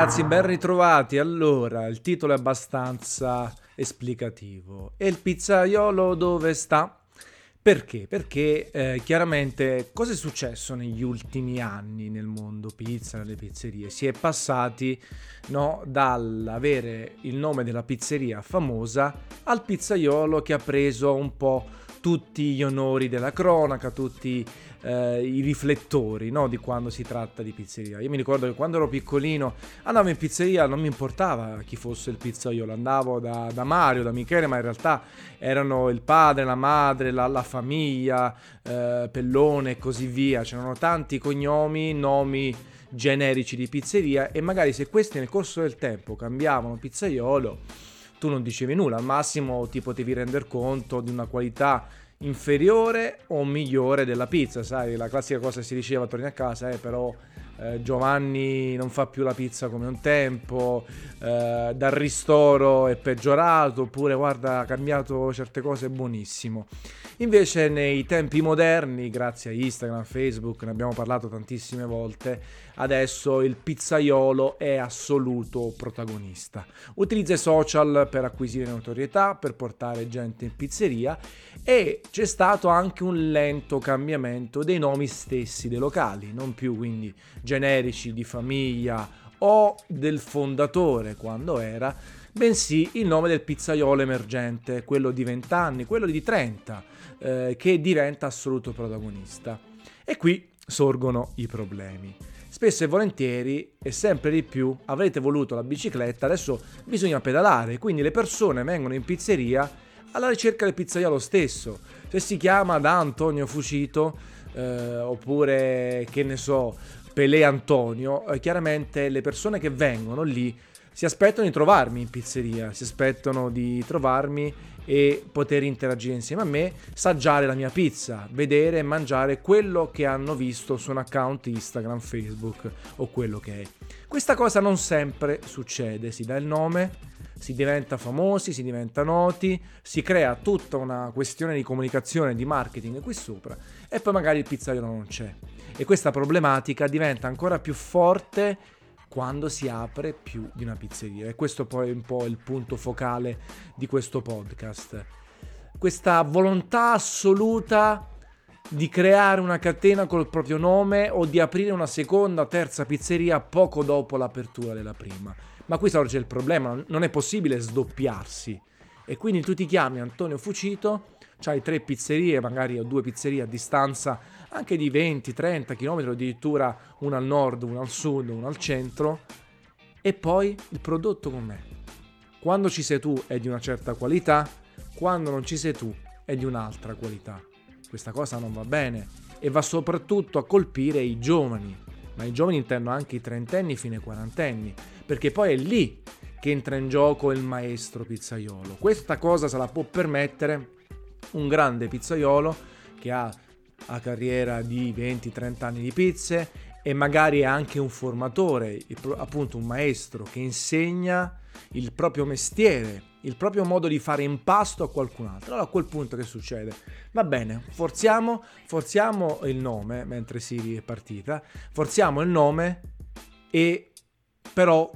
ragazzi, ben ritrovati. Allora, il titolo è abbastanza esplicativo. E il pizzaiolo dove sta? Perché? Perché eh, chiaramente cosa è successo negli ultimi anni nel mondo pizza, nelle pizzerie? Si è passati no, dall'avere il nome della pizzeria famosa al pizzaiolo che ha preso un po' tutti gli onori della cronaca, tutti eh, i riflettori no? di quando si tratta di pizzeria. Io mi ricordo che quando ero piccolino andavo in pizzeria, non mi importava chi fosse il pizzaiolo, andavo da, da Mario, da Michele, ma in realtà erano il padre, la madre, la, la famiglia, eh, Pellone e così via. C'erano tanti cognomi, nomi generici di pizzeria e magari se questi nel corso del tempo cambiavano pizzaiolo tu non dicevi nulla, al massimo ti potevi rendere conto di una qualità inferiore o migliore della pizza, sai, la classica cosa che si diceva torni a casa, eh, però eh, Giovanni non fa più la pizza come un tempo, eh, dal ristoro è peggiorato, oppure guarda ha cambiato certe cose, è buonissimo. Invece nei tempi moderni, grazie a Instagram, Facebook, ne abbiamo parlato tantissime volte, adesso il pizzaiolo è assoluto protagonista. Utilizza i social per acquisire notorietà, per portare gente in pizzeria e c'è stato anche un lento cambiamento dei nomi stessi dei locali, non più quindi generici di famiglia o del fondatore quando era, bensì il nome del pizzaiolo emergente, quello di 20 anni, quello di 30, eh, che diventa assoluto protagonista. E qui sorgono i problemi. Spesso e volentieri e sempre di più avrete voluto la bicicletta, adesso bisogna pedalare, quindi le persone vengono in pizzeria alla ricerca del pizzaiolo stesso. Se si chiama da Antonio Fucito, eh, oppure che ne so, Pelé Antonio, eh, chiaramente le persone che vengono lì si aspettano di trovarmi in pizzeria, si aspettano di trovarmi e poter interagire insieme a me, saggiare la mia pizza, vedere e mangiare quello che hanno visto su un account Instagram, Facebook o quello che è. Questa cosa non sempre succede, si dà il nome, si diventa famosi, si diventa noti, si crea tutta una questione di comunicazione, di marketing qui sopra e poi magari il pizzaiolo non c'è. E questa problematica diventa ancora più forte quando si apre più di una pizzeria. E questo poi è un po' il punto focale di questo podcast. Questa volontà assoluta di creare una catena col proprio nome o di aprire una seconda, terza pizzeria poco dopo l'apertura della prima. Ma qui sorge il problema, non è possibile sdoppiarsi. E quindi tu ti chiami Antonio Fucito, hai tre pizzerie, magari o due pizzerie a distanza anche di 20-30 km, addirittura una al nord, una al sud, una al centro, e poi il prodotto com'è. Quando ci sei tu è di una certa qualità, quando non ci sei tu è di un'altra qualità. Questa cosa non va bene e va soprattutto a colpire i giovani, ma i giovani intendo anche i trentenni fino ai quarantenni, perché poi è lì che entra in gioco il maestro pizzaiolo. Questa cosa se la può permettere un grande pizzaiolo che ha la carriera di 20-30 anni di pizze e magari è anche un formatore, appunto un maestro che insegna il proprio mestiere, il proprio modo di fare impasto a qualcun altro. Allora a quel punto che succede? Va bene, forziamo, forziamo il nome mentre si è partita, forziamo il nome e però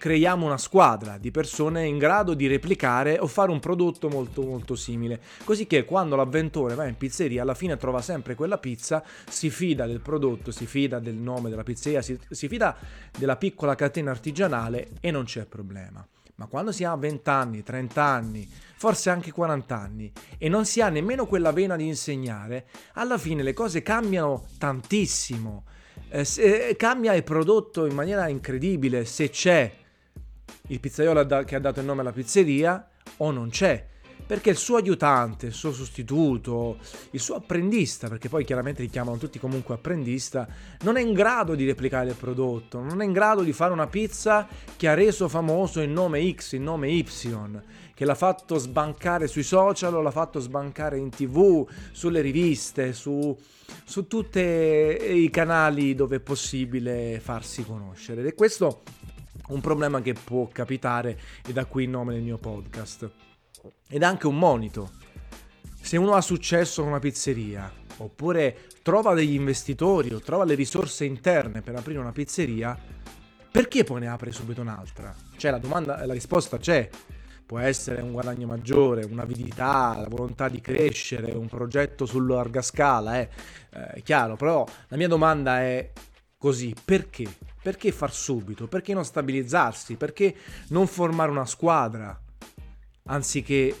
creiamo una squadra di persone in grado di replicare o fare un prodotto molto molto simile, così che quando l'avventore va in pizzeria alla fine trova sempre quella pizza, si fida del prodotto, si fida del nome della pizzeria, si, si fida della piccola catena artigianale e non c'è problema. Ma quando si ha 20 anni, 30 anni, forse anche 40 anni e non si ha nemmeno quella vena di insegnare, alla fine le cose cambiano tantissimo. Eh, cambia il prodotto in maniera incredibile se c'è il pizzaiolo che ha dato il nome alla pizzeria o non c'è. Perché il suo aiutante, il suo sostituto, il suo apprendista, perché poi chiaramente li chiamano tutti comunque apprendista, non è in grado di replicare il prodotto, non è in grado di fare una pizza che ha reso famoso il nome X, il nome Y, che l'ha fatto sbancare sui social l'ha fatto sbancare in tv, sulle riviste, su, su tutti i canali dove è possibile farsi conoscere. E questo un problema che può capitare e da qui il nome del mio podcast. Ed anche un monito. Se uno ha successo con una pizzeria, oppure trova degli investitori o trova le risorse interne per aprire una pizzeria, perché poi ne apre subito un'altra? Cioè la domanda, la risposta c'è. Può essere un guadagno maggiore, un'avidità, la volontà di crescere, un progetto su larga scala, eh. eh, è chiaro, però la mia domanda è così, perché? Perché far subito? Perché non stabilizzarsi? Perché non formare una squadra? Anziché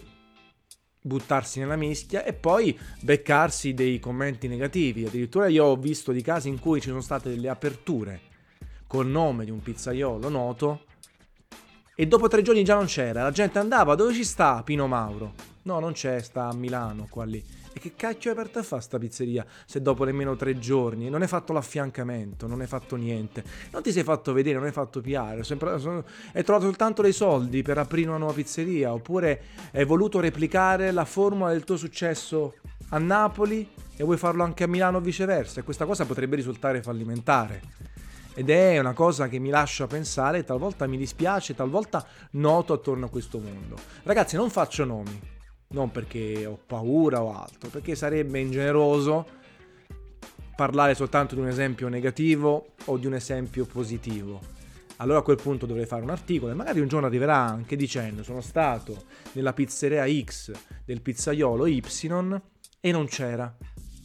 buttarsi nella mischia e poi beccarsi dei commenti negativi. Addirittura io ho visto di casi in cui ci sono state delle aperture col nome di un pizzaiolo noto e dopo tre giorni già non c'era. La gente andava, dove ci sta Pino Mauro? No, non c'è, sta a Milano qua lì. E che cacchio è aperta a fare sta pizzeria se dopo nemmeno tre giorni non hai fatto l'affiancamento, non hai fatto niente, non ti sei fatto vedere, non hai fatto PR, hai trovato soltanto dei soldi per aprire una nuova pizzeria oppure hai voluto replicare la formula del tuo successo a Napoli e vuoi farlo anche a Milano o viceversa e questa cosa potrebbe risultare fallimentare. Ed è una cosa che mi lascia pensare, talvolta mi dispiace, talvolta noto attorno a questo mondo. Ragazzi, non faccio nomi, non perché ho paura o altro, perché sarebbe ingeneroso parlare soltanto di un esempio negativo o di un esempio positivo. Allora a quel punto dovrei fare un articolo e magari un giorno arriverà anche dicendo sono stato nella pizzeria X del pizzaiolo Y e non c'era.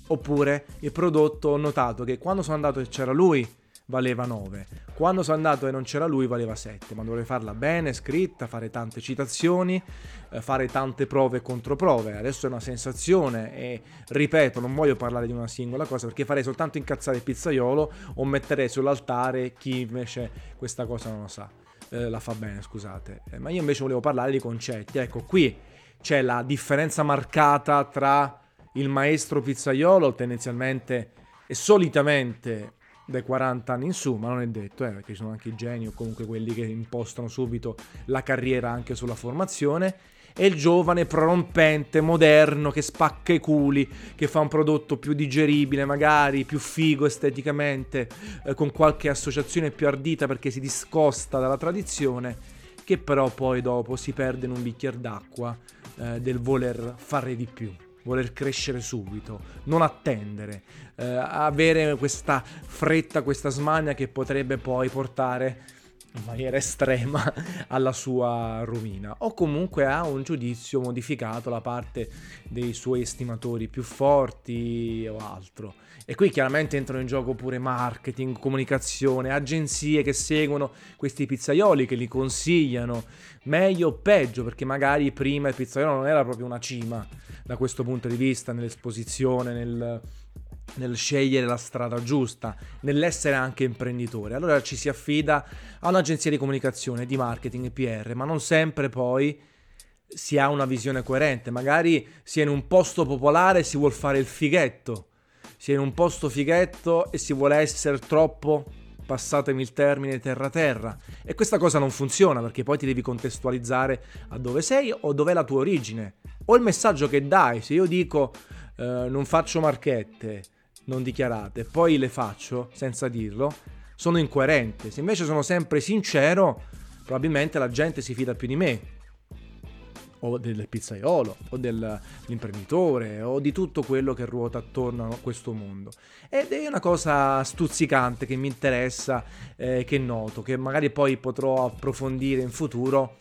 Oppure il prodotto ho notato che quando sono andato e c'era lui valeva 9. Quando sono andato e non c'era lui valeva 7, ma dovrei farla bene, scritta, fare tante citazioni, eh, fare tante prove e controprove. Adesso è una sensazione e ripeto, non voglio parlare di una singola cosa perché farei soltanto incazzare il pizzaiolo o metterei sull'altare chi invece questa cosa non lo sa. Eh, la fa bene, scusate. Eh, ma io invece volevo parlare di concetti. Ecco, qui c'è la differenza marcata tra il maestro pizzaiolo tendenzialmente e solitamente dai 40 anni in su, ma non è detto, eh, perché ci sono anche i geni o comunque quelli che impostano subito la carriera anche sulla formazione. E il giovane prorompente, moderno, che spacca i culi, che fa un prodotto più digeribile, magari più figo esteticamente, eh, con qualche associazione più ardita perché si discosta dalla tradizione, che però poi dopo si perde in un bicchiere d'acqua eh, del voler fare di più voler crescere subito, non attendere, eh, avere questa fretta, questa smania che potrebbe poi portare in maniera estrema alla sua rovina o comunque a un giudizio modificato da parte dei suoi estimatori più forti o altro. E qui chiaramente entrano in gioco pure marketing, comunicazione, agenzie che seguono questi pizzaioli, che li consigliano meglio o peggio, perché magari prima il pizzaiolo non era proprio una cima da questo punto di vista, nell'esposizione, nel, nel scegliere la strada giusta, nell'essere anche imprenditore. Allora ci si affida a un'agenzia di comunicazione, di marketing, PR, ma non sempre poi si ha una visione coerente. Magari si è in un posto popolare e si vuole fare il fighetto si è in un posto fighetto e si vuole essere troppo passatemi il termine terra terra. E questa cosa non funziona perché poi ti devi contestualizzare a dove sei o dov'è la tua origine. O il messaggio che dai se io dico eh, non faccio marchette non dichiarate poi le faccio senza dirlo sono incoerente. Se invece sono sempre sincero probabilmente la gente si fida più di me o del pizzaiolo o dell'imprenditore o di tutto quello che ruota attorno a questo mondo. Ed è una cosa stuzzicante che mi interessa, eh, che noto, che magari poi potrò approfondire in futuro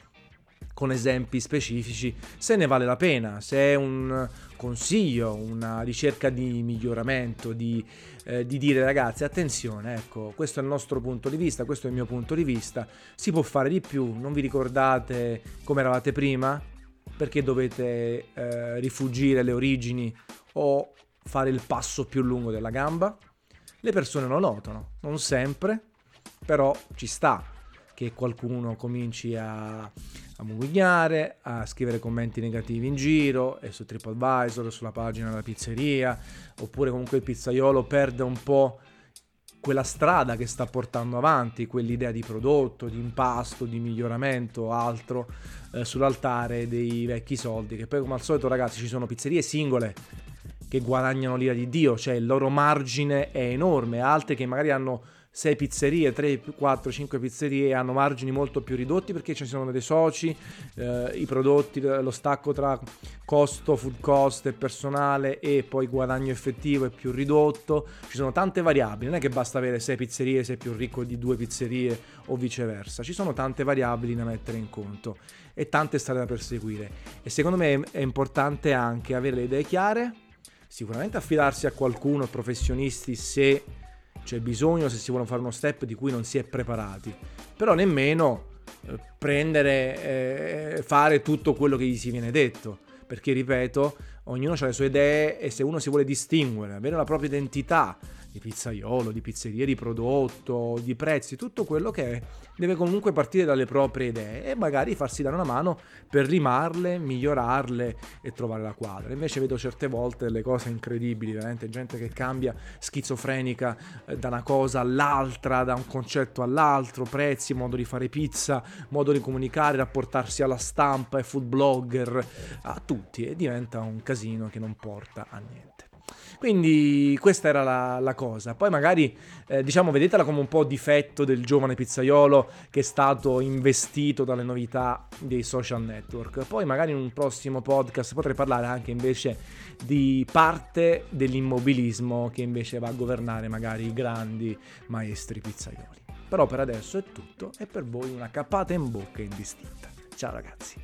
con esempi specifici se ne vale la pena, se è un consiglio, una ricerca di miglioramento, di, eh, di, dire ragazzi attenzione, ecco, questo è il nostro punto di vista, questo è il mio punto di vista, si può fare di più, non vi ricordate come eravate prima? Perché dovete eh, rifugire le origini o fare il passo più lungo della gamba. Le persone lo notano, non sempre, però ci sta che qualcuno cominci a, a mugugnare, a scrivere commenti negativi in giro e su TripAdvisor, sulla pagina della pizzeria, oppure comunque il pizzaiolo perde un po' quella strada che sta portando avanti, quell'idea di prodotto, di impasto, di miglioramento, altro, eh, sull'altare dei vecchi soldi, che poi come al solito ragazzi ci sono pizzerie singole che guadagnano l'ira di Dio, cioè il loro margine è enorme, altre che magari hanno 6 pizzerie, 3, 4, 5 pizzerie hanno margini molto più ridotti perché ci sono dei soci, eh, i prodotti, lo stacco tra costo, food cost e personale e poi guadagno effettivo è più ridotto, ci sono tante variabili, non è che basta avere 6 pizzerie, sei più ricco di 2 pizzerie o viceversa, ci sono tante variabili da mettere in conto e tante strade da perseguire. E secondo me è importante anche avere le idee chiare, sicuramente affidarsi a qualcuno, professionisti se c'è bisogno se si vuole fare uno step di cui non si è preparati, però nemmeno eh, prendere, eh, fare tutto quello che gli si viene detto, perché ripeto, ognuno ha le sue idee e se uno si vuole distinguere, avere la propria identità, di pizzaiolo, di pizzeria, di prodotto, di prezzi, tutto quello che è, deve comunque partire dalle proprie idee e magari farsi dare una mano per rimarle, migliorarle e trovare la quadra. Invece vedo certe volte delle cose incredibili, veramente gente che cambia schizofrenica eh, da una cosa all'altra, da un concetto all'altro, prezzi, modo di fare pizza, modo di comunicare, rapportarsi alla stampa, ai food blogger, a tutti e diventa un casino che non porta a niente. Quindi questa era la, la cosa. Poi magari, eh, diciamo, vedetela come un po' difetto del giovane pizzaiolo che è stato investito dalle novità dei social network. Poi magari in un prossimo podcast potrei parlare anche invece di parte dell'immobilismo che invece va a governare magari i grandi maestri pizzaioli. Però per adesso è tutto e per voi una cappata in bocca indistinta. Ciao ragazzi.